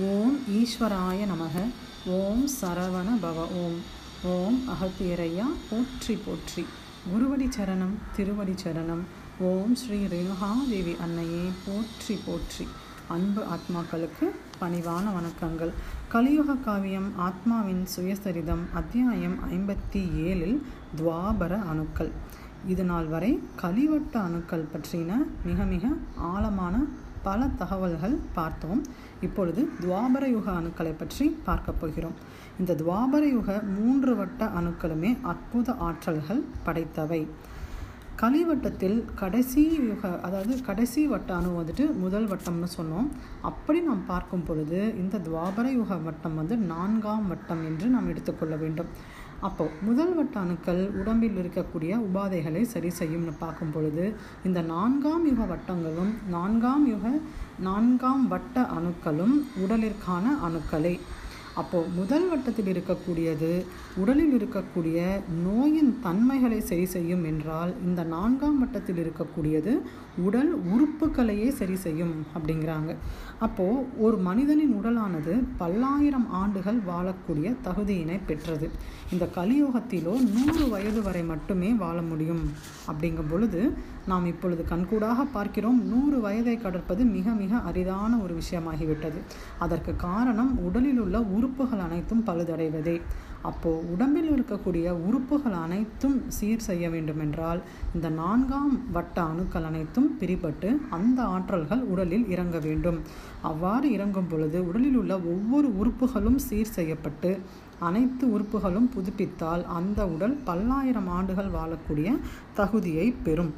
ஓம் ஈஸ்வராய நமக. ஓம் சரவண பவ. ஓம். ஓம் அகத்தியரையா. போற்றி போற்றி. குருவடி சரணம் திருவடி சரணம். ஓம் ஸ்ரீ ரேணுகாதேவி அன்னையே. போற்றி போற்றி. அன்பு ஆத்மாக்களுக்கு பணிவான வணக்கங்கள். கலியுக காவியம் ஆத்மாவின் சுயசரிதம் அத்தியாயம் ஐம்பத்தி ஏழில் துவாபர அணுக்கள். இது நாள் வரை கலிவட்ட அணுக்கள் பற்றின மிக மிக ஆழமான பல தகவல்கள் பார்த்தோம். இப்பொழுது துவாபர யுக அணுக்களை பற்றி பார்க்க போகிறோம். இந்த துவாபர யுக மூன்று வட்ட அணுக்களுமே அற்புத ஆற்றல்கள் படைத்தவை. கலிவட்டத்தில் கடைசி யுக அதாவது கடைசி வட்ட அணு வந்துட்டு முதல் வட்டம்னு சொன்னோம். அப்படி நாம் பார்க்கும் பொழுது இந்த துவாபர யுக வட்டம் வந்து நான்காம் வட்டம் என்று நாம் எடுத்துக்கொள்ள வேண்டும். அப்போது முதல் வட்ட அணுக்கள் உடம்பில் இருக்கக்கூடிய உபாதைகளை சரி செய்யும்னு பார்க்கும் பொழுது இந்த நான்காம் யுக வட்டங்களும் நான்காம் யுக நான்காம் வட்ட அணுக்களும் உடலிற்கான அணுக்களே. அப்போது முதல் வட்டத்தில் இருக்கக்கூடியது உடலில் இருக்கக்கூடிய நோயின் தன்மைகளை சரி செய்யும் என்றால் இந்த நான்காம் வட்டத்தில் இருக்கக்கூடியது உடல் உறுப்புகளையே சரி செய்யும் அப்படிங்கிறாங்க. அப்போது ஒரு மனிதனின் உடலானது பல்லாயிரம் ஆண்டுகள் வாழக்கூடிய தகுதியினை பெற்றது. இந்த கலியுகத்திலோ நூறு வயது வரை மட்டுமே வாழ முடியும் அப்படிங்கும் பொழுது நாம் இப்பொழுது கண்கூடாக பார்க்கிறோம் நூறு வயதை கடற்பது மிக மிக அரிதான ஒரு விஷயமாகிவிட்டது. அதற்கு காரணம் உடலில் உள்ள உறுப்புகள் அனைத்தும் பழுதடைவதே. அப்போது உடம்பில் இருக்கக்கூடிய உறுப்புகள் அனைத்தும் சீர் செய்ய வேண்டுமென்றால் இந்த நான்காம் வட்ட அணுக்கள் அனைத்தும் பிரிபட்டு அந்த ஆற்றல்கள் உடலில் இறங்க வேண்டும். அவ்வாறு இறங்கும் பொழுது உடலில் உள்ள ஒவ்வொரு உறுப்புகளும் சீர் செய்யப்பட்டு அனைத்து உறுப்புகளும் புதுப்பித்தால் அந்த உடல் பல்லாயிரம் ஆண்டுகள் வாழக்கூடிய தகுதியை பெறும்.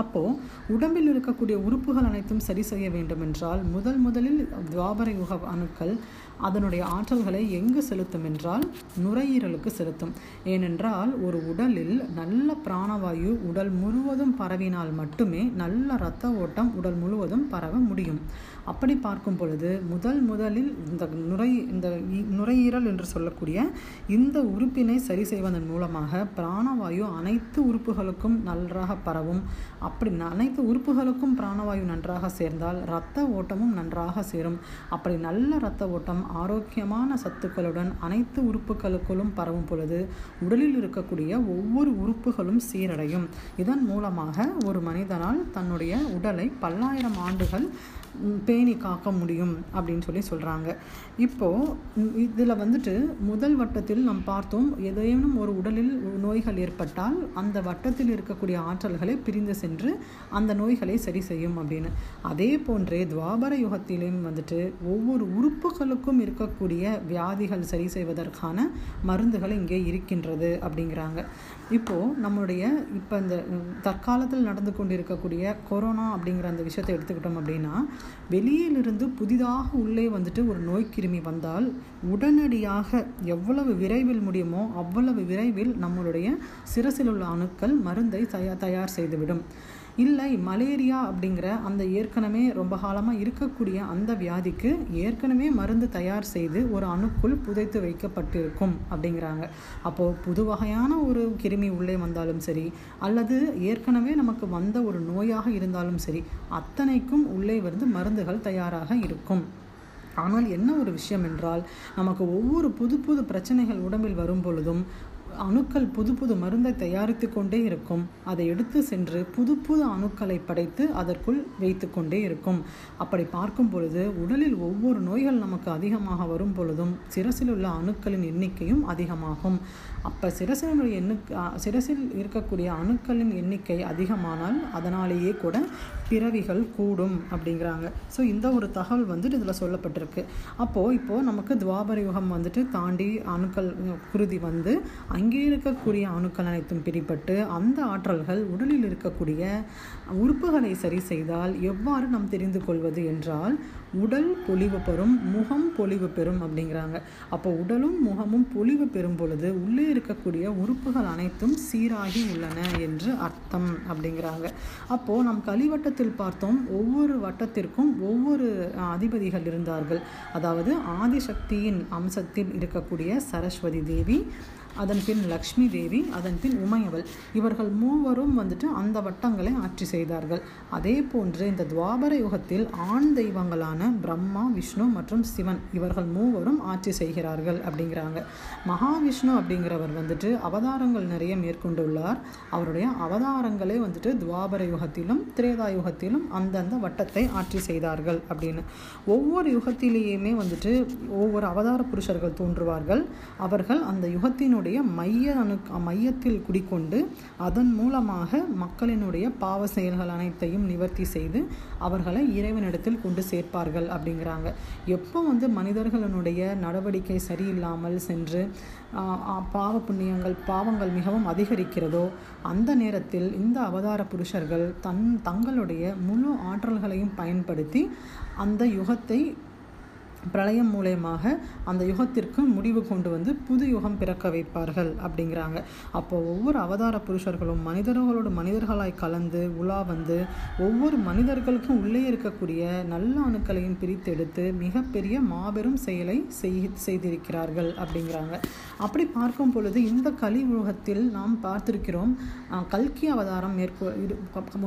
அப்போது உடம்பில் இருக்கக்கூடிய உறுப்புகள் அனைத்தும் சரி செய்ய வேண்டுமென்றால் முதல் முதலில் துவாபர யுக அணுக்கள் அதனுடைய ஆற்றல்களை எங்கு செலுத்தும் என்றால் நுரையீரலுக்கு செலுத்தும். ஏனென்றால் ஒரு உடலில் நல்ல பிராணவாயு உடல் முழுவதும் பரவினால் மட்டுமே நல்ல இரத்த ஓட்டம் உடல் முழுவதும் பரவ முடியும். அப்படி பார்க்கும் பொழுது முதல் முதலில் இந்த நுரை இந்த நுரையீரல் என்று சொல்லக்கூடிய இந்த உறுப்பினை சரி செய்வதன் மூலமாக பிராணவாயு அனைத்து உறுப்புகளுக்கும் நன்றாக பரவும். அப்படி அனைத்து உறுப்புகளுக்கும் பிராணவாயு நன்றாக சேர்ந்தால் இரத்த ஓட்டமும் நன்றாக சேரும். அப்படி நல்ல இரத்த ஓட்டம் ஆரோக்கியமான சத்துக்களுடன் அனைத்து உறுப்புகளுக்குள்ளும் பரவும் பொழுது உடலில் இருக்கக்கூடிய ஒவ்வொரு உறுப்புகளும் சீரடையும். இதன் மூலமாக ஒரு மனிதனால் தன்னுடைய உடலை பல்லாயிரம் ஆண்டுகள் பேணி காக்க முடியும் அப்படின்னு சொல்லி சொல்கிறாங்க இப்போது இதில் வந்துட்டு முதல் வட்டத்தில் நாம் பார்த்தோம் ஏதேனும் ஒரு உடலில் நோய்கள் ஏற்பட்டால் அந்த வட்டத்தில் இருக்கக்கூடிய ஆற்றல்களை பிரிந்து சென்று அந்த நோய்களை சரி செய்யும் அப்படின்னு. அதே போன்றே துவாபர யுகத்திலையும் வந்துட்டு ஒவ்வொரு உறுப்புகளுக்கும் இருக்கக்கூடிய வியாதிகள் சரி செய்வதற்கான மருந்துகள் இங்கே இருக்கின்றது அப்படிங்கிறாங்க. இப்போது நம்மளுடைய இப்போ இந்த தற்காலத்தில் நடந்து கொண்டிருக்கக்கூடிய கொரோனா அப்படிங்கிற அந்த விஷயத்தை எடுத்துக்கிட்டோம் அப்படின்னா வெளியிலிருந்து புதிதாக உள்ளே வந்துட்டு ஒரு நோய்க்கிருமி வந்தால் உடனடியாக எவ்வளவு விரைவில் முடியுமோ அவ்வளவு விரைவில் நம்மளுடைய சிரசில் உள்ள அணுக்கள் மருந்தை தயார் தயார் செய்துவிடும். இல்லை மலேரியா அப்படிங்கிற அந்த ஏற்கனவே ரொம்ப காலமாக இருக்கக்கூடிய அந்த வியாதிக்கு ஏற்கனவே மருந்து தயார் செய்து ஒரு அணுக்குள் புதைத்து வைக்கப்பட்டிருக்கும் அப்படிங்கிறாங்க. அப்போது புது வகையான ஒரு கிருமி உள்ளே வந்தாலும் சரி அல்லது ஏற்கனவே நமக்கு வந்த ஒரு நோயாக இருந்தாலும் சரி அத்தனைக்கும் உள்ளே வந்து மருந்துகள் தயாராக இருக்கும். ஆனால் என்ன ஒரு விஷயம் என்றால் நமக்கு ஒவ்வொரு புது புது பிரச்சனைகள் உடம்பில் வரும் பொழுதும் அணுக்கள் புது புது மருந்தை தயாரித்து கொண்டே இருக்கும். அதை எடுத்து சென்று புது புது அணுக்களை படைத்து அதற்குள் வைத்து கொண்டே இருக்கும். அப்படி பார்க்கும் பொழுது உடலில் ஒவ்வொரு நோய்கள் நமக்கு அதிகமாக வரும் பொழுதும் சிரசில் உள்ள அணுக்களின் எண்ணிக்கையும் அதிகமாகும். அப்போ சிரசினுடைய எண்ணு சிரசில் இருக்கக்கூடிய அணுக்களின் எண்ணிக்கை அதிகமானால் அதனாலேயே கூட பிறவிகள் கூடும் அப்படிங்கிறாங்க. ஸோ இந்த ஒரு தகவல் வந்துட்டு இதில் சொல்லப்பட்டிருக்கு. அப்போது இப்போது நமக்கு துவாபர யுகம் வந்துட்டு தாண்டி அணுக்கள் குருதி வந்து அங்கே இருக்கக்கூடிய அணுக்கள் அனைத்தும் பிரிப்பட்டு அந்த ஆற்றல்கள் உடலில் இருக்கக்கூடிய உறுப்புகளை சரி செய்தால் எவ்வாறு நாம் தெரிந்து கொள்வது என்றால் உடல் பொலிவு பெறும் முகம் பொலிவு பெறும் அப்படிங்கிறாங்க. அப்போ உடலும் முகமும் பொலிவு பெறும் பொழுது உள்ளே இருக்கக்கூடிய உறுப்புகள் அனைத்தும் சீராகி உள்ளன என்று அர்த்தம் அப்படிங்கிறாங்க. அப்போது நம் கலிவட்டத்தில் பார்த்தோம் ஒவ்வொரு வட்டத்திற்கும் ஒவ்வொரு அதிபதிகள் இருந்தார்கள். அதாவது ஆதிசக்தியின் அம்சத்தில் இருக்கக்கூடிய சரஸ்வதி தேவி அதன் பின் லக்ஷ்மி தேவி அதன் பின் உமையவள். இவர்கள் மூவரும் வந்துட்டு அந்த வட்டங்களை ஆட்சி செய்தார்கள். அதே போன்று இந்த துவாபர யுகத்தில் ஆண் தெய்வங்களான பிரம்மா விஷ்ணு மற்றும் சிவன் இவர்கள் மூவரும் ஆட்சி செய்கிறார்கள் அப்படிங்கிறாங்க. மகாவிஷ்ணு அப்படிங்கிறவர் வந்துட்டு அவதாரங்கள் நிறைய மேற்கொண்டுள்ளார். அவருடைய அவதாரங்களே வந்துட்டு துவாபர யுகத்திலும் திரேதா யுகத்திலும் அந்தந்த வட்டத்தை ஆட்சி செய்தார்கள் அப்படின்னு. ஒவ்வொரு யுகத்திலேயுமே வந்துட்டு ஒவ்வொரு அவதார புருஷர்கள் தோன்றுவார்கள். அவர்கள் அந்த யுகத்தினுடைய மைய அணு மையத்தில் குடிக்கொண்டு அதன் மூலமாக மக்களினுடைய பாவ செயல்கள் அனைத்தையும் நிவர்த்தி செய்து அவர்களை இறைவனிடத்தில் கொண்டு சேர்ப்பார்கள் அப்படிங்கிறாங்க. எப்போ வந்து மனிதர்களினுடைய நடவடிக்கை சரியில்லாமல் சென்று பாவ புண்ணியங்கள் பாவங்கள் மிகவும் அதிகரிக்கிறதோ அந்த நேரத்தில் இந்த அவதார புருஷர்கள் தன் தங்களுடைய முழு ஆற்றல்களையும் பயன்படுத்தி அந்த யுகத்தை பிரளயம் மூலயமாக அந்த யுகத்திற்கு முடிவு கொண்டு வந்து புது யுகம் பிறக்க வைப்பார்கள் அப்படிங்கிறாங்க. அப்போ ஒவ்வொரு அவதார புருஷர்களும் மனிதர்களோடு மனிதர்களாய் கலந்து உலா வந்து ஒவ்வொரு மனிதர்களுக்கும் உள்ளே இருக்கக்கூடிய நல்ல அணுக்களையும் பிரித்தெடுத்து மிகப்பெரிய மாபெரும் செயலை செய் செய்திருக்கிறார்கள் அப்படிங்கிறாங்க. அப்படி பார்க்கும் பொழுது இந்த கலியுகத்தில் நாம் பார்த்திருக்கிறோம் கல்கி அவதாரம் மேற்கொ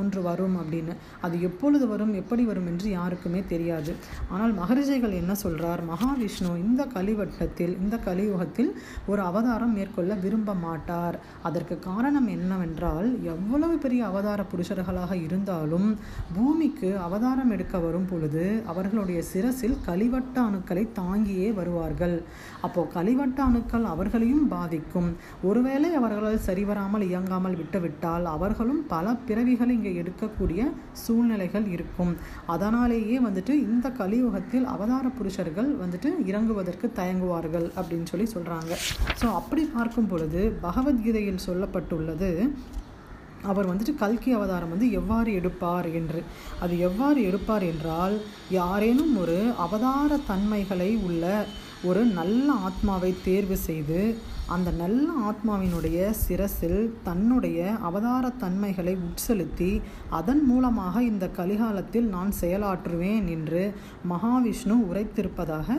ஒன்று வரும் அப்படின்னு. அது எப்பொழுது வரும் எப்படி வரும் என்று யாருக்குமே தெரியாது. ஆனால் மகரிஷிகள் என்ன சொல்கிறார் மகாவிஷ்ணு இந்த கலிவட்டத்தில் இந்த கலியுகத்தில் ஒரு அவதாரம் மேற்கொள்ள விரும்ப மாட்டார். அதற்கு காரணம் என்னவென்றால் எவ்வளவு பெரிய அவதார புருஷர்களாக இருந்தாலும் பூமிக்கு அவதாரம் எடுக்க வரும் பொழுது அவர்களுடைய சிரசில் கலிவட்ட அணுக்களை தாங்கியே வருவார்கள். அப்போ கலிவட்ட அணுக்கள் அவர்களையும் பாதிக்கும். ஒருவேளை அவர்களால் சரிவராமல் இயங்காமல் விட்டுவிட்டால் அவர்களும் பல பிறவிகள் இங்கே எடுக்கக்கூடிய சூழ்நிலைகள் இருக்கும். அதனாலேயே வந்துட்டு இந்த கலியுகத்தில் அவதார மனுஷர்கள் வந்துட்டு இறங்குவதற்கு தயங்குவார்கள் அப்படின்னு சொல்லி சொல்கிறாங்க ஸோ அப்படி பார்க்கும் பொழுது பகவத்கீதையில் சொல்லப்பட்டுள்ளது அவர் வந்துட்டு கல்கி அவதாரம் வந்து எவ்வாறு எடுப்பார் என்று. அது எவ்வாறு எடுப்பார் என்றால் யாரேனும் ஒரு அவதார தன்மைகளை உள்ள ஒரு நல்ல ஆத்மாவை தேர்வு செய்து அந்த நல்ல ஆத்மாவினுடைய சிரசில் தன்னுடைய அவதார தன்மைகளை உட்செலுத்தி அதன் மூலமாக இந்த கலிகாலத்தில் நான் செயலாற்றுவேன் என்று மகாவிஷ்ணு உரைத்திருப்பதாக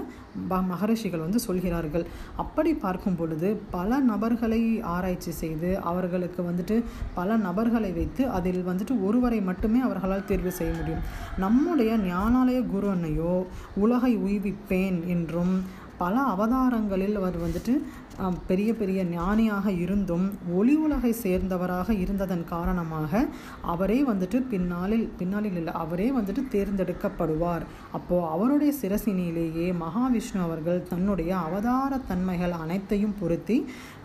மகரிஷிகள் வந்து சொல்கிறார்கள். அப்படி பார்க்கும் பொழுது பல நபர்களை ஆராய்ச்சி செய்து அவர்களுக்கு வந்துட்டு பல நபர்களை வைத்து அதில் வந்துட்டு ஒருவரை மட்டுமே அவர்களால் தேர்வு செய்ய முடியும். நம்முடைய ஞானாலய குரு உலகை உய்விப்பேன் என்றும் பல அவதாரங்களில் அவர் வந்துட்டு பெரிய பெரிய ஞானியாக இருந்தும் ஒளி உலகை சேர்ந்தவராக இருந்ததன் காரணமாக அவரே வந்துட்டு பின்னாளில் பின்னாளில் இல்லை அவரே வந்துட்டு தேர்ந்தெடுக்கப்படுவார். அப்போது அவருடைய சிரசினியிலேயே மகாவிஷ்ணு அவர்கள் தன்னுடைய அவதார தன்மைகள் அனைத்தையும் பொருத்தி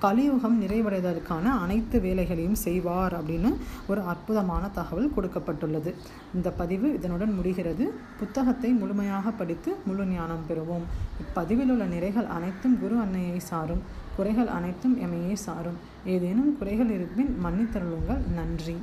கலியுகம் நிறைவடைவதற்கான அனைத்து வேலைகளையும் செய்வார் அப்படின்னு ஒரு அற்புதமான தகவல் கொடுக்கப்பட்டுள்ளது. இந்த பதிவு இதனுடன் முடிகிறது. புத்தகத்தை முழுமையாக படித்து முழு ஞானம் பெறுவோம். இப்பதிவில் உள்ள நிறைகள் அனைத்தும் குரு அன்னையை சாரும். குறைகள் அனைத்தும் எமையே சாரும். ஏதேனும் குறைகள் இருப்பின் மன்னித்தருளுங்கள். நன்றி.